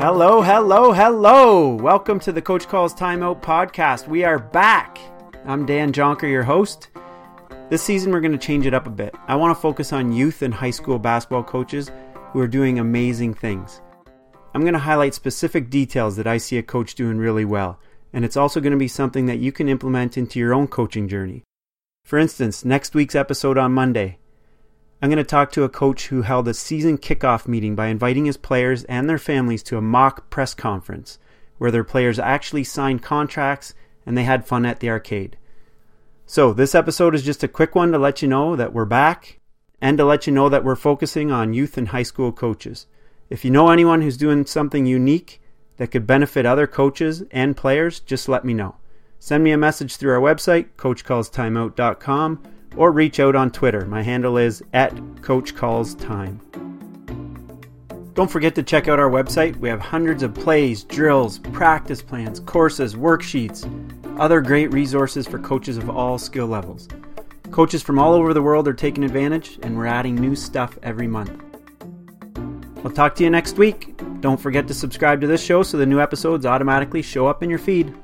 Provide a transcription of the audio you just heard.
Hello, hello, hello. Welcome to the Coach Calls Timeout podcast. We are back. I'm Dan Jonker, your host. This season, we're going to change it up a bit. I want to focus on youth and high school basketball coaches who are doing amazing things. I'm going to highlight specific details that I see a coach doing really well, and it's also going to be something that you can implement into your own coaching journey. For instance, next week's episode on Monday, I'm going to talk to a coach who held a season kickoff meeting by inviting his players and their families to a mock press conference where their players actually signed contracts and they had fun at the arcade. So, this episode is just a quick one to let you know that we're back and to let you know that we're focusing on youth and high school coaches. If you know anyone who's doing something unique that could benefit other coaches and players, just let me know. Send me a message through our website, coachcallstimeout.com or reach out on Twitter. My handle is at CoachCallsTime. Don't forget to check out our website. We have hundreds of plays, drills, practice plans, courses, worksheets, other great resources for coaches of all skill levels. Coaches from all over the world are taking advantage, and we're adding new stuff every month. I'll talk to you next week. Don't forget to subscribe to this show so the new episodes automatically show up in your feed.